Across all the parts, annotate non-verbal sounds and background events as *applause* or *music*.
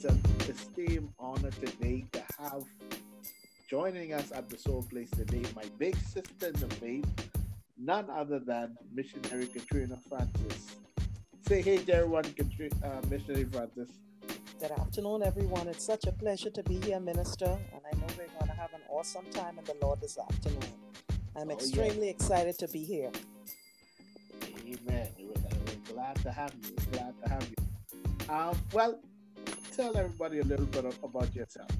it's an esteemed honor today to have joining us at the Soul Place today my big sister in the faith, none other than missionary Katrina Francis. Say hey to everyone, Katrina, uh, missionary Francis. Good afternoon, everyone. It's such a pleasure to be here, Minister, and I know we're going to have an awesome time in the Lord this afternoon. I'm Oh, extremely yeah. excited to be here. Amen. We're, we're glad to have you. We're glad to have you. Um, well, tell everybody a little bit about yourself.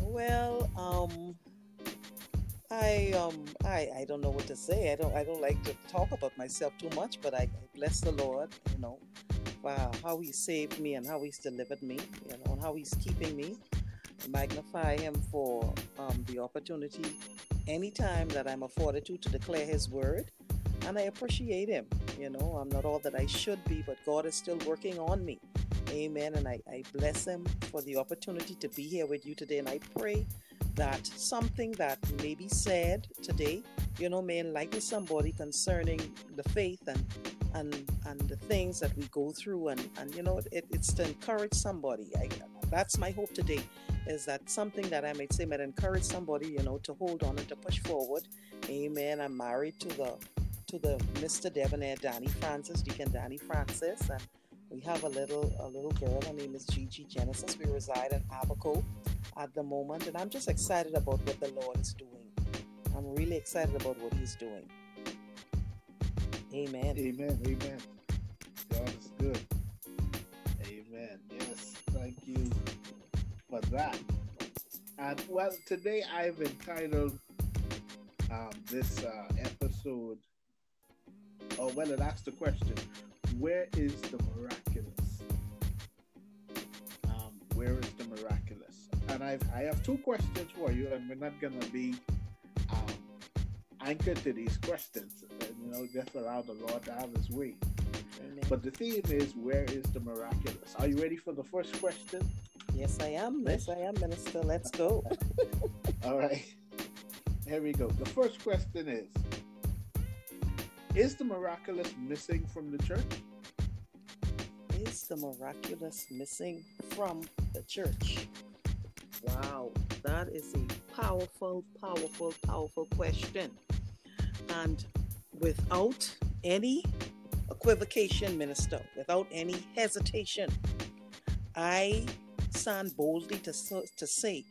Well, um, I um, I I don't know what to say. I don't I don't like to talk about myself too much, but I, bless the Lord, you know, for how He saved me and how He's delivered me, you know, and how He's keeping me. I magnify Him for um, the opportunity, anytime that I'm afforded to, to declare His word, and I appreciate Him. You know, I'm not all that I should be, but God is still working on me. Amen. And I, I bless Him for the opportunity to be here with you today. And I pray that something that may be said today, you know, may enlighten somebody concerning the faith and and and the things that we go through. And and you know, it, it's to encourage somebody. I, that's my hope today, is that something that I might say might encourage somebody, you know, to hold on and to push forward. Amen. I'm married to the to the Mr. Debonair Danny Francis, Deacon Danny Francis, and we have a little a little girl. Her name is Gigi Genesis. We reside in Abaco at the moment, and I'm just excited about what the Lord is doing. I'm really excited about what He's doing. Amen. Amen. Amen. God is good. Amen. Yes. Thank you for that. And well, today I've entitled um, this uh, episode, or well, it asks the question, where is the miraculous? Um, where is the miraculous? And I've, I have two questions for you, and we're not going to be um, anchored to these questions. You know, just allow the Lord to have his way. Amen. But the theme is, where is the miraculous? Are you ready for the first question? yes, I am. Yes, I am, Minister. Let's go. *laughs* All right. Here we go. The first question is Is the miraculous missing from the church? Is the miraculous missing from the church? Wow, that is a powerful, powerful, powerful question. And without any equivocation, Minister, without any hesitation, I stand boldly to, to say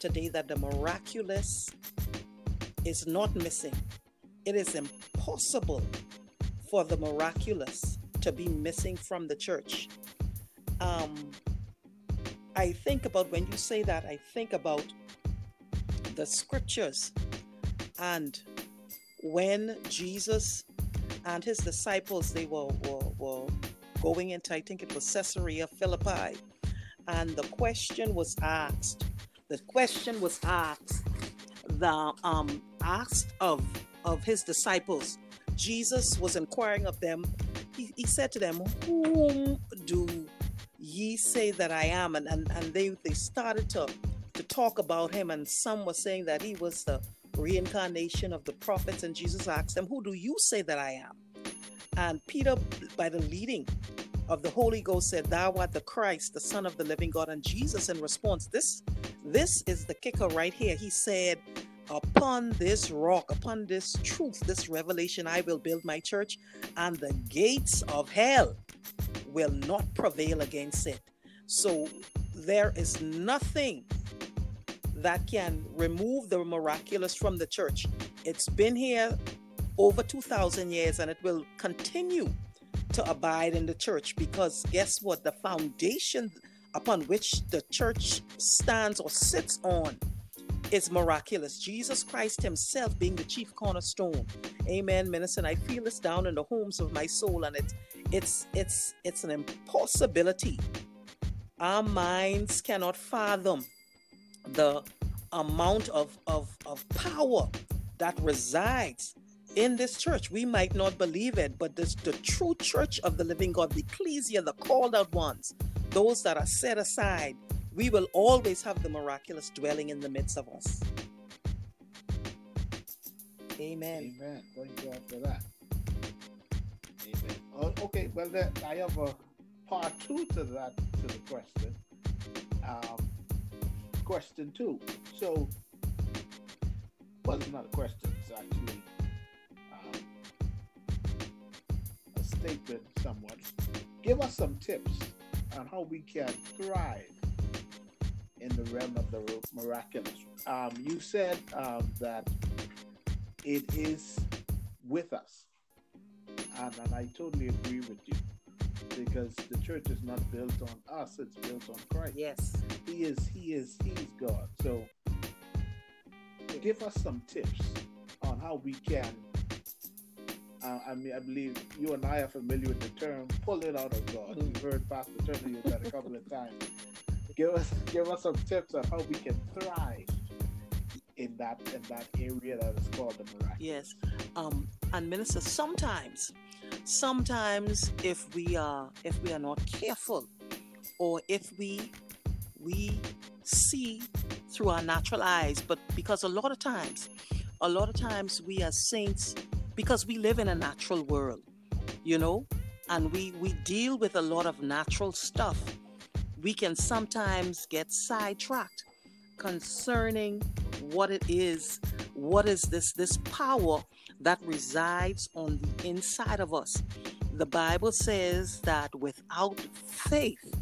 today that the miraculous is not missing. It is impossible for the miraculous to be missing from the church. Um, I think about when you say that, I think about the scriptures and when Jesus and his disciples they were, were, were going into, I think it was Caesarea Philippi, and the question was asked. The question was asked. The um asked of of his disciples. Jesus was inquiring of them. He, he said to them, "Whom do ye say that I am?" And and, and they they started to to talk about him, and some were saying that he was the reincarnation of the prophets. And Jesus asked them, "Who do you say that I am?" And Peter, by the leading of the Holy Ghost, said, "Thou art the Christ, the Son of the living God." And Jesus, in response, this this is the kicker right here. He said, Upon this rock, upon this truth, this revelation, I will build my church, and the gates of hell will not prevail against it. So there is nothing that can remove the miraculous from the church. It's been here over 2,000 years and it will continue to abide in the church because guess what? The foundation upon which the church stands or sits on is miraculous. Jesus Christ Himself being the chief cornerstone. Amen, minister. I feel this down in the homes of my soul, and it's it's it's it's an impossibility. Our minds cannot fathom the amount of, of, of power that resides in this church. We might not believe it, but this the true church of the living God, the ecclesia, the called out ones, those that are set aside, we will always have the miraculous dwelling in the midst of us. Amen. Amen. Thank God for that. Amen. Oh, okay, well, then I have a part two to that to the question. Um, question two. So, well, it's not a question. It's actually um, a statement, somewhat. Give us some tips on how we can thrive in the realm of the miraculous. Um, you said um, that it is with us, and, and I totally agree with you because the church is not built on us; it's built on Christ. Yes, He is. He is. He's God. So, give us some tips on how we can. Uh, I mean, I believe you and I are familiar with the term "pull it out of God." You've heard Pastor Turner use that a couple of times. Give us, give us some tips on how we can thrive in that in that area that is called the miraculous. Yes, um, and minister, sometimes, sometimes if we are if we are not careful, or if we we see through our natural eyes, but because a lot of times, a lot of times we as saints, because we live in a natural world, you know, and we we deal with a lot of natural stuff, we can sometimes get sidetracked concerning what it is what is this this power that resides on the inside of us. The bible says that without faith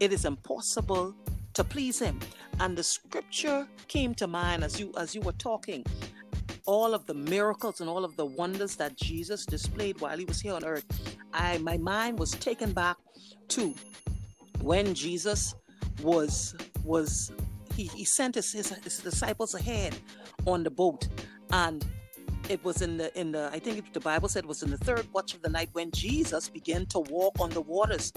it is impossible to please him. And the scripture came to mind as you as you were talking. All of the miracles and all of the wonders that jesus displayed while he was here on earth i my mind was taken back to when jesus was was he, he sent his, his, his disciples ahead on the boat. And it was in the in the I think the Bible said it was in the third watch of the night when Jesus began to walk on the waters,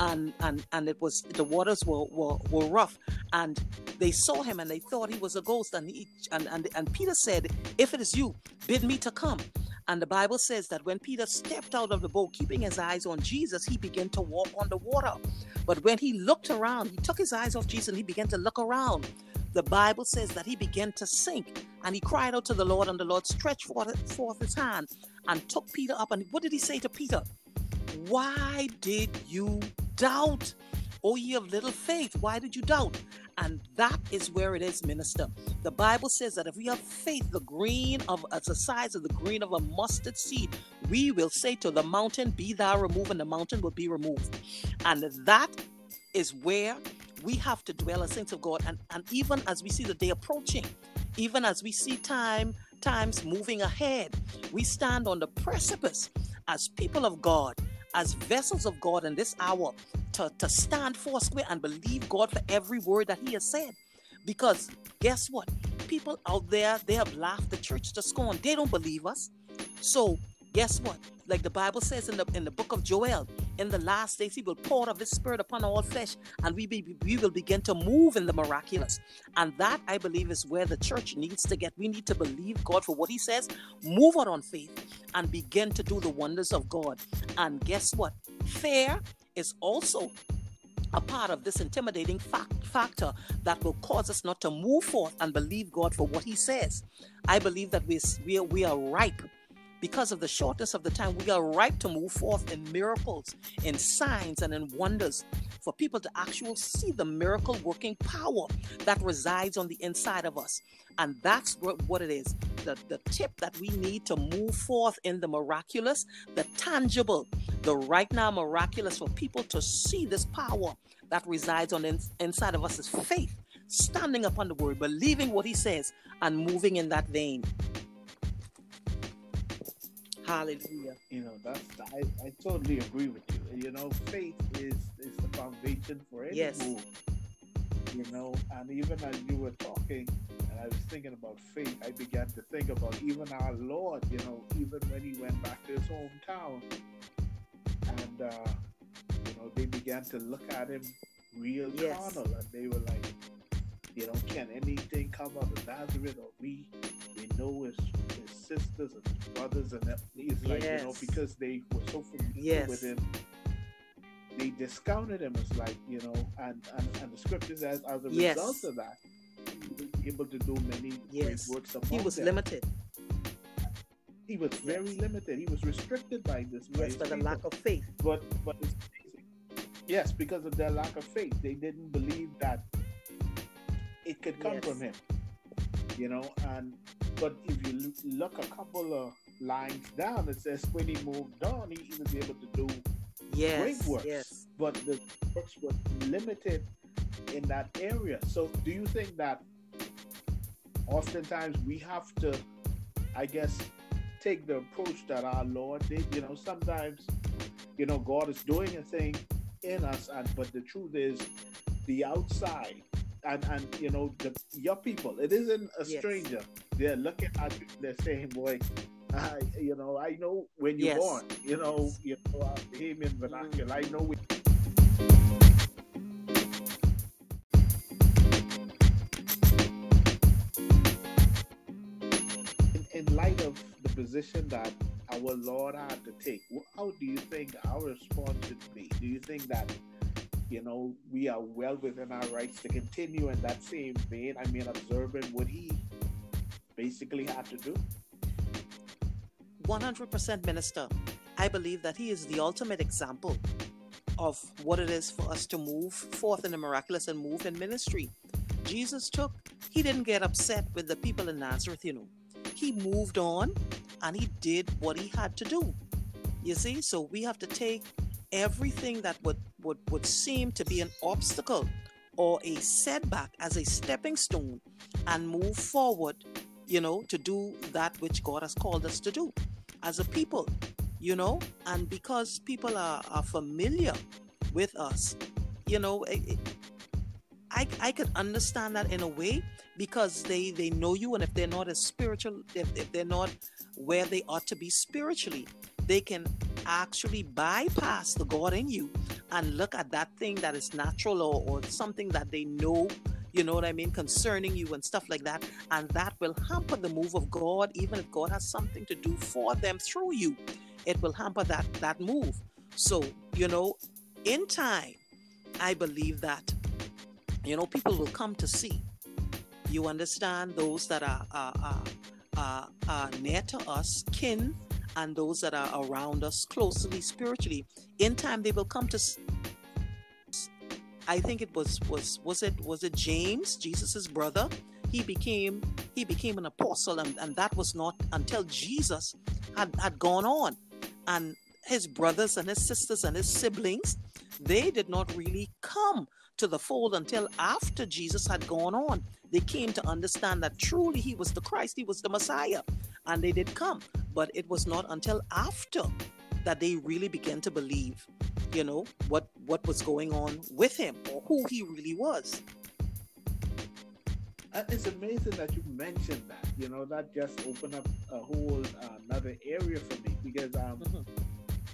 and and and it was the waters were were, were rough, and they saw him and they thought he was a ghost, and he and, and and Peter said, "If it is you, bid me to come." And the Bible says that when Peter stepped out of the boat, keeping his eyes on Jesus, he began to walk on the water. But when he looked around, he took his eyes off Jesus and he began to look around. The Bible says that he began to sink and he cried out to the Lord, and the Lord stretched forth, forth his hand and took Peter up. And what did he say to Peter? Why did you doubt? O ye of little faith, why did you doubt? And that is where it is, minister. The Bible says that if we have faith, the green of as the size of the green of a mustard seed, we will say to the mountain, Be thou removed, and the mountain will be removed. And that is where we have to dwell as saints of God. And, and even as we see the day approaching, even as we see time times moving ahead, we stand on the precipice as people of God as vessels of God in this hour to, to stand foursquare and believe God for every word that He has said. Because guess what? People out there, they have laughed the church to scorn. They don't believe us. So guess what? Like the Bible says in the in the book of Joel, in the last days he will pour out his spirit upon all flesh, and we be, we will begin to move in the miraculous. And that I believe is where the church needs to get. We need to believe God for what He says, move out on faith, and begin to do the wonders of God. And guess what? Fear is also a part of this intimidating fact, factor that will cause us not to move forth and believe God for what He says. I believe that we, we, we are ripe because of the shortness of the time, we are ripe to move forth in miracles, in signs, and in wonders for people to actually see the miracle working power that resides on the inside of us. And that's what it is the, the tip that we need to move forth in the miraculous, the tangible, the right now miraculous for people to see this power that resides on the inside of us is faith, standing upon the word, believing what he says, and moving in that vein. Hallelujah. You know, that's I, I totally agree with you. You know, faith is is the foundation for any yes. move. You know, and even as you were talking and I was thinking about faith, I began to think about even our Lord, you know, even when he went back to his hometown and uh, you know, they began to look at him real yes. carnal and they were like, you know, can anything come out of Nazareth or we we know his sisters and brothers, and he's like, yes. you know, because they were so familiar yes. with him, they discounted him as like, you know, and and, and the scriptures as as a yes. result of that, he was able to do many yes. great works He was them. limited. He was very limited. He was restricted by this. Yes, by the lack of faith. But but yes, because of their lack of faith, they didn't believe that it could come from him. You know, and but if you look a couple of lines down, it says when he moved on, he was able to do yes, great works. Yes. But the works were limited in that area. So do you think that oftentimes we have to, I guess, take the approach that our Lord did? You know, sometimes, you know, God is doing a thing in us, and but the truth is, the outside and and you know the your people. It isn't a stranger. Yes. They're looking at you. They're saying, "Boy, I, you know, I know when you're yes. born. You know, you know, our Bahamian vernacular. I know." We- in, in light of the position that our Lord had to take, how do you think our response should be? Do you think that you know, we are well within our rights to continue in that same vein. I mean, observing what he basically had to do. 100% minister. I believe that he is the ultimate example of what it is for us to move forth in the miraculous and move in ministry. Jesus took, he didn't get upset with the people in Nazareth, you know. He moved on and he did what he had to do. You see, so we have to take everything that would, would, would seem to be an obstacle or a setback as a stepping stone and move forward, you know, to do that which God has called us to do as a people, you know, and because people are, are familiar with us, you know, it, I, I could understand that in a way because they, they know you, and if they're not as spiritual, if, if they're not where they ought to be spiritually, they can actually bypass the God in you and look at that thing that is natural or, or something that they know you know what I mean, concerning you and stuff like that. And that will hamper the move of God, even if God has something to do for them through you. It will hamper that that move. So, you know, in time, I believe that, you know, people will come to see. You understand those that are, are, are, are, are near to us, kin, and those that are around us closely spiritually. In time, they will come to. I think it was was was it was it James, Jesus's brother. He became he became an apostle, and, and that was not until Jesus had, had gone on, and his brothers and his sisters and his siblings, they did not really come to the fold until after Jesus had gone on. They came to understand that truly he was the Christ, he was the Messiah, and they did come. But it was not until after that they really began to believe, you know, what what was going on with him or who he really was. Uh, it's amazing that you mentioned that. You know, that just opened up a whole uh, another area for me because um, mm-hmm.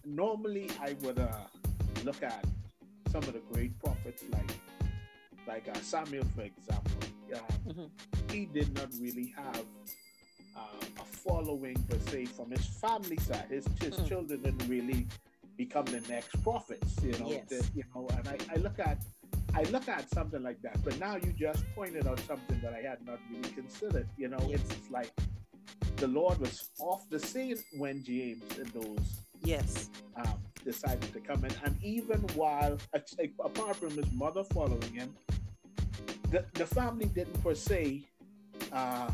normally I would uh, look at some of the great prophets like like uh, Samuel, for example. Um, mm-hmm. He did not really have uh, a following per se from his family side. His his mm. children didn't really become the next prophets. You know, yes. you know, and I, I look at I look at something like that. But now you just pointed out something that I had not really considered. You know, yes. it's like the Lord was off the scene when James and those yes um, decided to come in. And even while, apart from his mother following him, the, the family didn't per se, uh,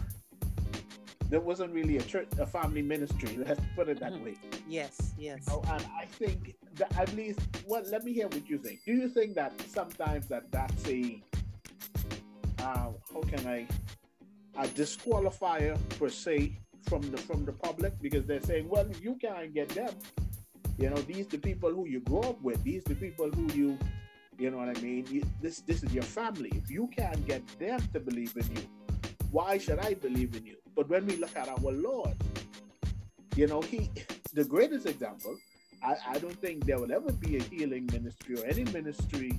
there wasn't really a church, a family ministry. *laughs* Let's put it that mm-hmm. way. Yes, yes. You know, and I think that at least, well, let me hear what you think. Do you think that sometimes that that's a, uh, how can I, a disqualifier per se from the from the public because they're saying, well, you can't get them, you know, these the people who you grow up with. These the people who you, you know what I mean. You, this this is your family. If you can't get them to believe in you, why should I believe in you? But when we look at our Lord, you know, He, the greatest example. I, I don't think there will ever be a healing ministry or any ministry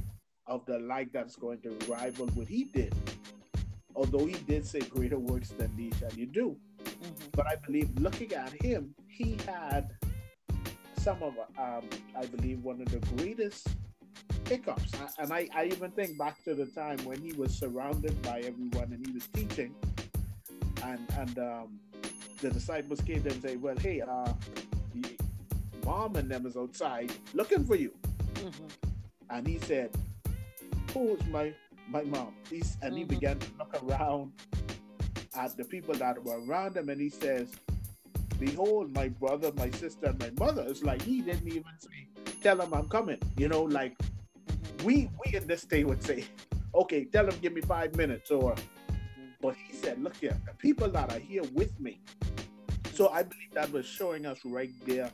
of the like that's going to rival what He did. Although He did say, "Greater works than these shall you do." Mm-hmm. But I believe looking at Him, He had some of, um, I believe, one of the greatest hiccups. And I, I even think back to the time when he was surrounded by everyone and he was teaching, and and um, the disciples came to him and say, "Well, hey, uh, mom and them is outside looking for you." Mm-hmm. And he said, "Who's my my mom. He's, and mm-hmm. he began to look around at the people that were around him and he says, Behold, my brother, my sister, and my mother. It's like he didn't even say, Tell him I'm coming. You know, like mm-hmm. we we in this day would say, Okay, tell them give me five minutes or but he said, Look here, the people that are here with me. So I believe that was showing us right there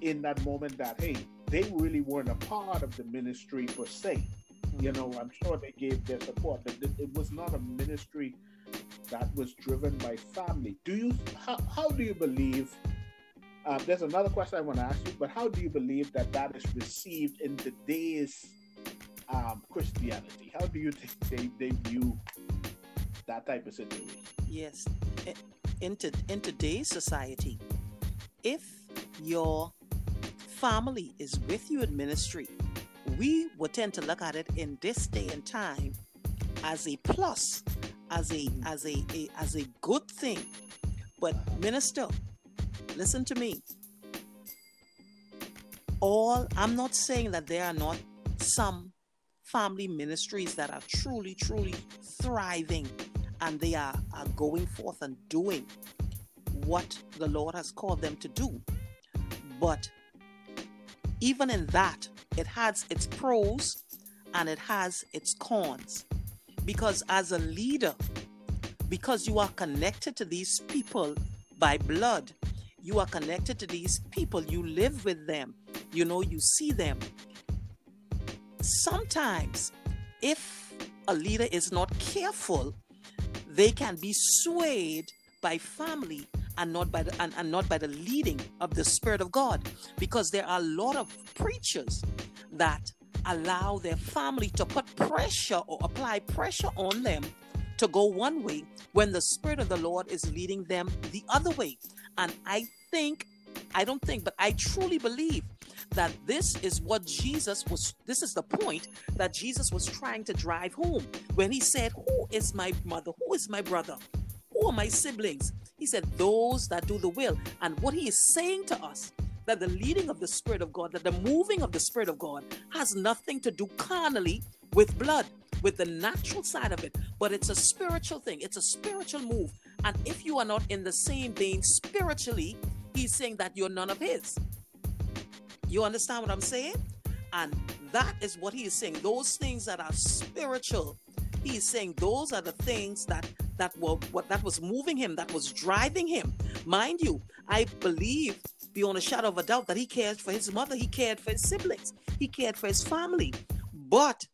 in that moment that hey, they really weren't a part of the ministry per se. You know, I'm sure they gave their support, but it was not a ministry that was driven by family. Do you how, how do you believe? Uh, there's another question I want to ask you, but how do you believe that that is received in today's um, Christianity? How do you think they, they view that type of situation? Yes, in, to, in today's society, if your family is with you in ministry, we would tend to look at it in this day and time as a plus as a as a, a as a good thing. But minister, listen to me. All I'm not saying that there are not some family ministries that are truly, truly thriving and they are, are going forth and doing what the Lord has called them to do. But even in that, it has its pros and it has its cons. Because as a leader, because you are connected to these people by blood, you are connected to these people, you live with them, you know, you see them. Sometimes, if a leader is not careful, they can be swayed by family and not by the and, and not by the leading of the spirit of god because there are a lot of preachers that allow their family to put pressure or apply pressure on them to go one way when the Spirit of the Lord is leading them the other way. And I think, I don't think, but I truly believe that this is what Jesus was, this is the point that Jesus was trying to drive home when he said, Who is my mother? Who is my brother? Who are my siblings? He said, Those that do the will. And what he is saying to us that the leading of the Spirit of God, that the moving of the Spirit of God has nothing to do carnally with blood, with the natural side of it, but it's a spiritual thing. It's a spiritual move. And if you are not in the same vein spiritually, he's saying that you're none of his. You understand what I'm saying? And that is what he is saying. Those things that are spiritual, he is saying those are the things that that were what that was moving him, that was driving him. Mind you, I believe beyond a shadow of a doubt that he cared for his mother, he cared for his siblings, he cared for his family. But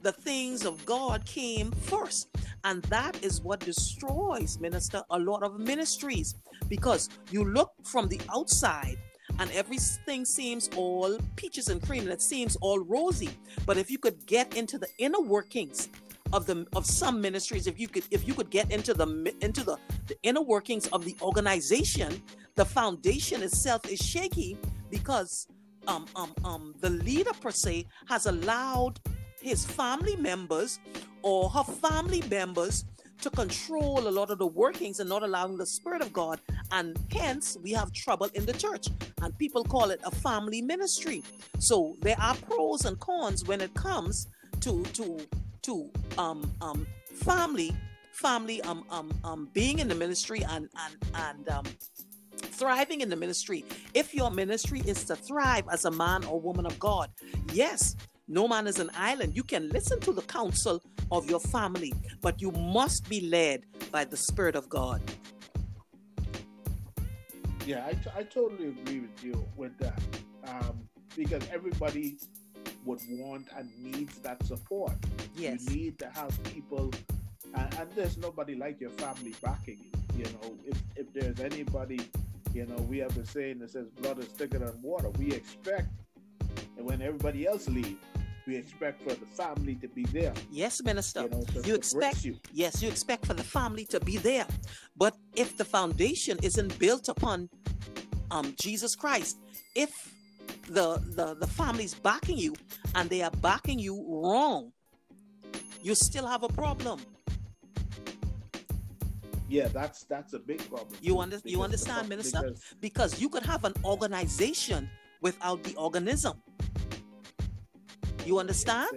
the things of God came first. And that is what destroys, minister, a lot of ministries. Because you look from the outside and everything seems all peaches and cream and it seems all rosy. But if you could get into the inner workings of the of some ministries, if you could if you could get into the into the, the inner workings of the organization, the foundation itself is shaky because um, um, um, the leader per se has allowed his family members or her family members to control a lot of the workings and not allowing the Spirit of God. And hence, we have trouble in the church. And people call it a family ministry. So there are pros and cons when it comes to to to um um family family um um um being in the ministry and and and um thriving in the ministry. If your ministry is to thrive as a man or woman of God, yes, no man is an island. You can listen to the counsel of your family, but you must be led by the Spirit of God. Yeah, I, t- I totally agree with you with that. Um, because everybody would want and needs that support. Yes. You need to have people, and, and there's nobody like your family backing you. You know, if, if there's anybody you know, we have a saying that says blood is thicker than water. We expect, and when everybody else leaves, we expect for the family to be there. Yes, minister. You, know, you expect you. yes, you expect for the family to be there. But if the foundation isn't built upon um, Jesus Christ, if the the the family's backing you and they are backing you wrong, you still have a problem. Yeah, that's that's a big problem. You under, you understand, minister? Because, because you could have an organization without the organism. You understand?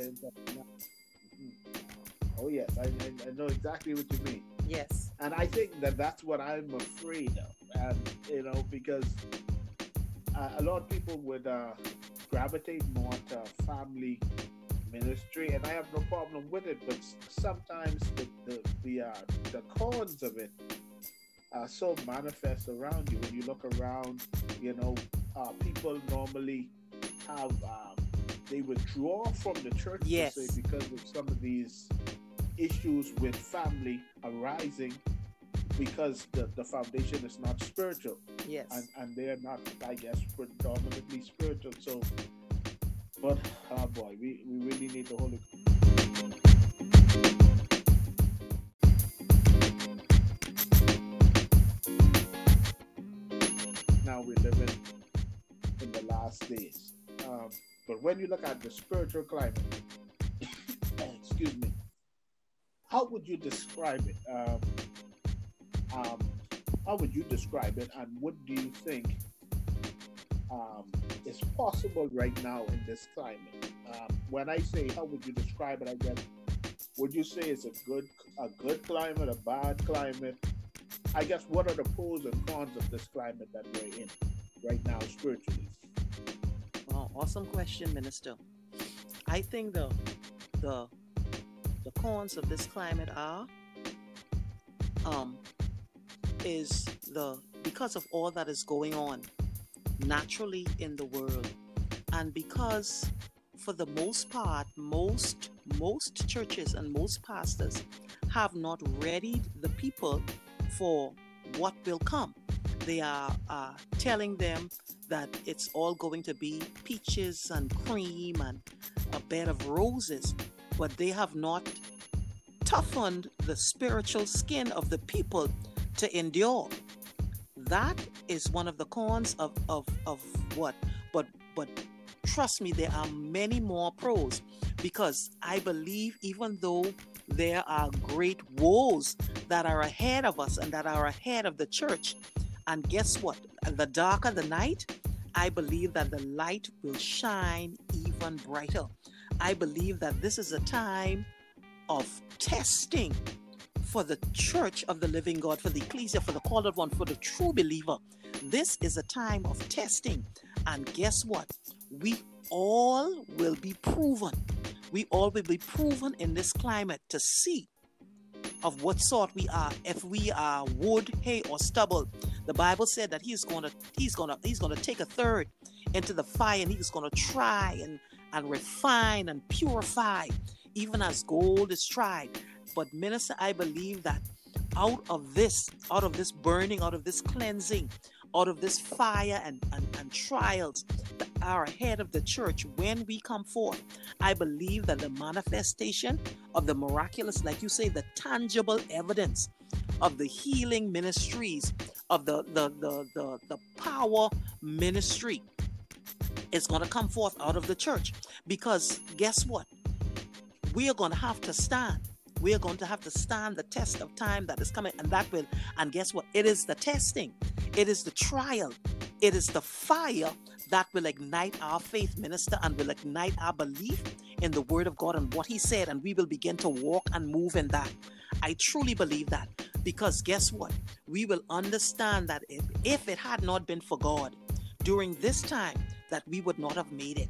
Oh yes, I, I, know exactly what you mean. Yes. And I think that that's what I'm afraid of, and you know because uh, a lot of people would uh, gravitate more to family ministry, and I have no problem with it. But sometimes the the the, uh, the cons of it are so manifest around you. When you look around, you know, uh, people normally have um, they withdraw from the church yes. say, because of some of these issues with family arising because the, the foundation is not spiritual. Yes. And, and they're not, I guess, predominantly spiritual. So, but, oh boy, we, we really need the Holy but when you look at the spiritual climate, *coughs* excuse me, how would you describe it? Um, um, how would you describe it, and what do you think um, is possible right now in this climate? Um, when I say how would you describe it, I guess would you say it's a good a good climate, a bad climate? I guess what are the pros and cons of this climate that we're in right now spiritually? Awesome question, Minister. I think the the the cons of this climate are um, is the because of all that is going on naturally in the world and because for the most part most most churches and most pastors have not readied the people for what will come they are uh, telling them that it's all going to be peaches and cream and a bed of roses but they have not toughened the spiritual skin of the people to endure. That is one of the cons of, of, of what? But but trust me, there are many more pros because I believe even though there are great woes that are ahead of us and that are ahead of the church, and guess what? The darker the night, I believe that the light will shine even brighter. I believe that this is a time of testing for the church of the living God, for the ecclesia, for the called one, for the true believer. This is a time of testing. And guess what? We all will be proven. We all will be proven in this climate to see of what sort we are. If we are wood, hay, or stubble, the Bible said that He's gonna He's gonna He's gonna take a third into the fire and He's gonna try and and refine and purify, even as gold is tried. But minister, I believe that out of this, out of this burning, out of this cleansing, out of this fire and, and, and trials that are ahead of the church when we come forth, I believe that the manifestation of the miraculous, like you say, the tangible evidence of the healing ministries, of the the the the, the power ministry is going to come forth out of the church. Because guess what? We are going to have to stand. We are going to have to stand the test of time that is coming, and that will, and guess what? It is the testing, it is the trial, it is the fire that will ignite our faith, minister, and will ignite our belief in the word of God and what He said, and we will begin to walk and move in that. I truly believe that because guess what? We will understand that if, if it had not been for God during this time, that we would not have made it.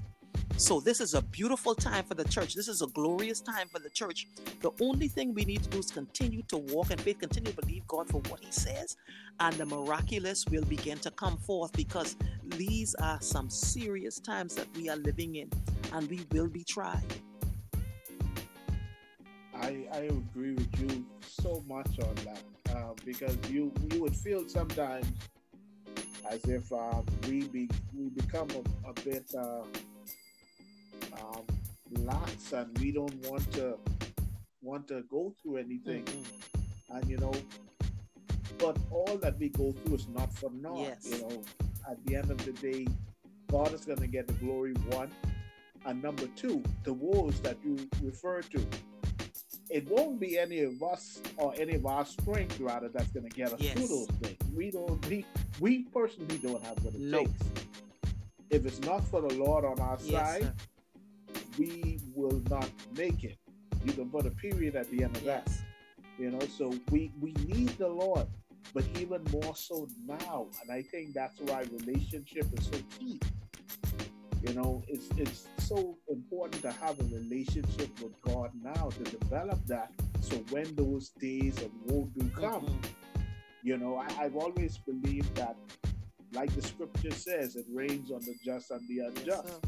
So, this is a beautiful time for the church. This is a glorious time for the church. The only thing we need to do is continue to walk in faith, continue to believe God for what He says, and the miraculous will begin to come forth because these are some serious times that we are living in, and we will be tried. I, I agree with you so much on that uh, because you you would feel sometimes as if um, we be we become a, a bit uh, um, lax and we don't want to want to go through anything, mm-hmm. and you know, but all that we go through is not for naught. Yes. You know, at the end of the day, God is going to get the glory. One, and number two, the woes that you refer to it won't be any of us or any of our strength rather that's going to get us yes. through those things. We don't. We we personally don't have what it takes. If it's not for the Lord on our yes, side, sir. We will not make it. You can put a period at the end of Yes. that. You know, so we we need the Lord, but even more so now. And I think that's why relationship is so key. You know, it's it's so important to have a relationship with God now to develop that. So when those days of woe do come, Mhm. you know, I, I've always believed that, like the scripture says, it rains on the just and the unjust. sir.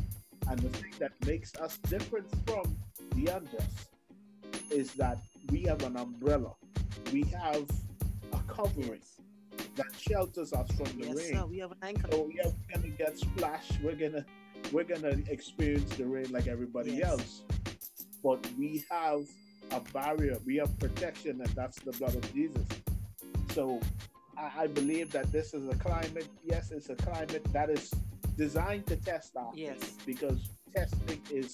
And the thing that makes us different from the unjust is that we have an umbrella. We have a covering Yes. that shelters us from the Yes, rain. sir. We have an anchor. So yeah, we're gonna get splashed. We're gonna we're gonna experience the rain like everybody Yes. else. But we have a barrier. We have protection, and that's the blood of Jesus. So I, I believe that this is a climate. Yes, it's a climate that is designed to test our Yes. because testing is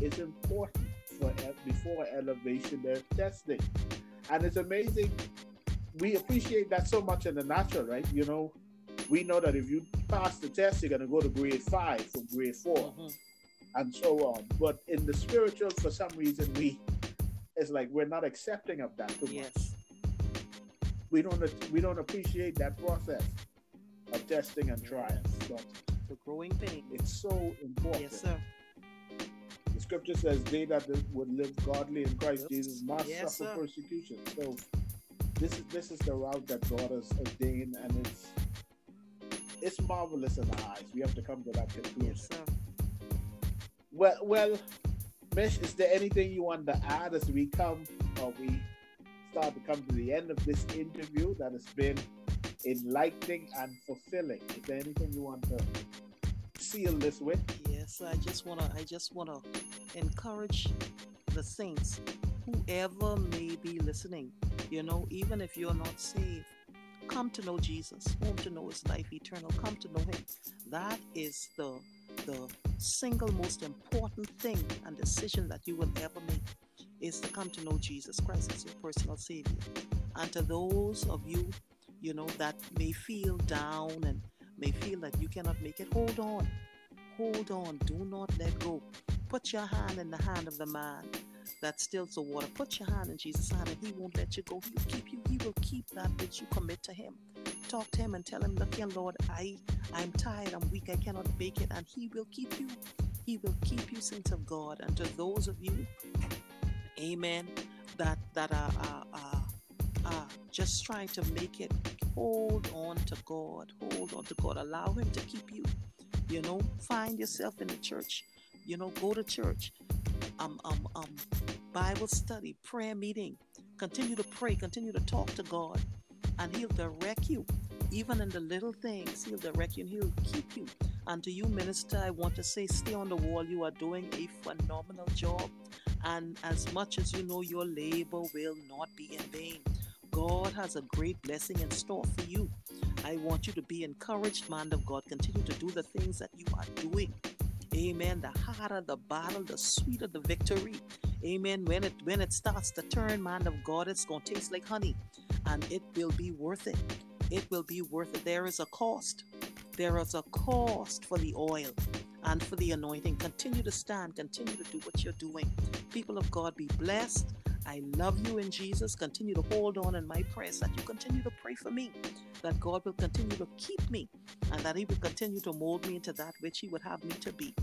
is important for before elevation. There's testing, and it's amazing. We appreciate that so much in the natural, right? You know, we know that if you pass the test, you're going to go to grade five from grade 4 Mhm. and so on. But in the spiritual, for some reason, we it's like we're not accepting of that too much. We don't we don't appreciate that process of testing and trying. But The growing pain. it's so important. Yes, sir. The scripture says, "They that would live godly in Christ Yep. Jesus must Yes, suffer sir. persecution." So this is this is the route that God has ordained, and it's it's marvelous in our eyes. We have to come to that conclusion. Yes, sir. Well, well, Mish, is there anything you want to add as we come or we start to come to the end of this interview that has been enlightening and fulfilling? Is there anything you want to seal this with? Yes, I just wanna I just wanna encourage the saints, whoever may be listening, you know, even if you're not saved, come to know Jesus, come to know his life eternal, come to know him. That is the the single most important thing and decision that you will ever make is to come to know Jesus Christ as your personal savior. And to those of you, you know, that may feel down and may feel that you cannot make it, hold on hold on, do not let go. Put your hand in the hand of the man that stills the water. Put your hand in Jesus' hand and he won't let you go. He'll keep you, he will keep that which you commit to him. Talk to him and tell him, look here, Lord, I I'm tired, I'm weak, I cannot make it, and he will keep you. He will keep you, saints of God. And to those of you, amen, that that are, are, are, just trying to make it, hold on to God. Hold on to God. Allow him to keep you you know find yourself in the church you know go to church um um um bible study prayer meeting continue to pray continue to talk to god and he'll direct you even in the little things he'll direct you and he'll keep you and to you minister i want to say stay on the wall you are doing a phenomenal job and as much as you know your labor will not be in vain god has a great blessing in store for you I want you to be encouraged, man of God. Continue to do the things that you are doing. Amen. The harder the battle, the sweeter the victory. Amen. When it when it starts to turn, man of God, it's gonna taste like honey. And it will be worth it. It will be worth it. There is a cost. There is a cost for the oil and for the anointing. Continue to stand, continue to do what you're doing. People of God, be blessed. I love you in Jesus. Continue to hold on in my prayers that you continue to pray for me that God will continue to keep me and that He will continue to mold me into that which He would have me to be.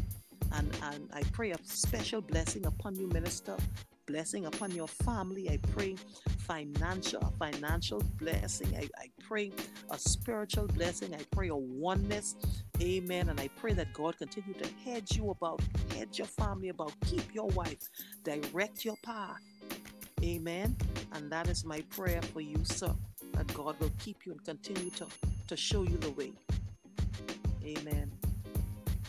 And, and I pray a special blessing upon you, minister, blessing upon your family. I pray financial, a financial blessing. I, I pray a spiritual blessing. I pray a oneness. Amen. And I pray that God continue to hedge you about, hedge your family about, keep your wife, direct your path. Amen. And that is my prayer for you, sir that God will keep you and continue to, to show you the way. Amen.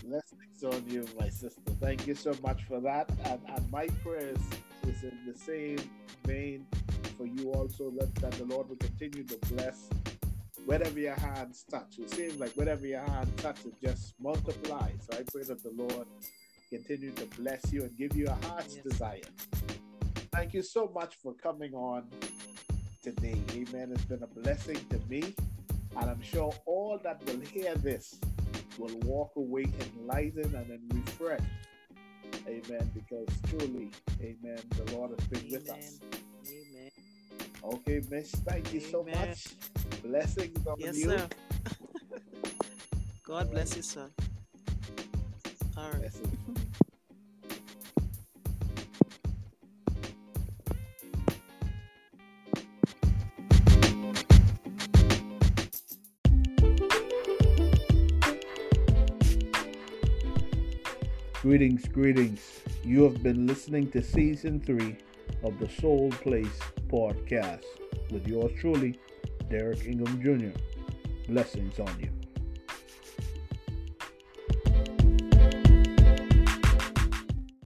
Blessings on you, my sister. Thank you so much for that. And, and my prayers is in the same vein for you also that, that the Lord will continue to bless whatever your hands touch. It seems like whatever your hand touches just multiplies. So I pray that the Lord continue to bless you and give you a heart's Yes. desire. Thank you so much for coming on today. Amen. It's been a blessing to me. And I'm sure all that will hear this will walk away enlightened and then refreshed Amen. Because truly, amen, the Lord has been amen. with us. Amen. Okay, Miss, thank you so much. Blessings on yes, you. Sir. *laughs* God bless you, sir. All right. Greetings, greetings. You have been listening to season three of the Soul Place podcast with yours truly, Derek Ingham Jr. Blessings on you.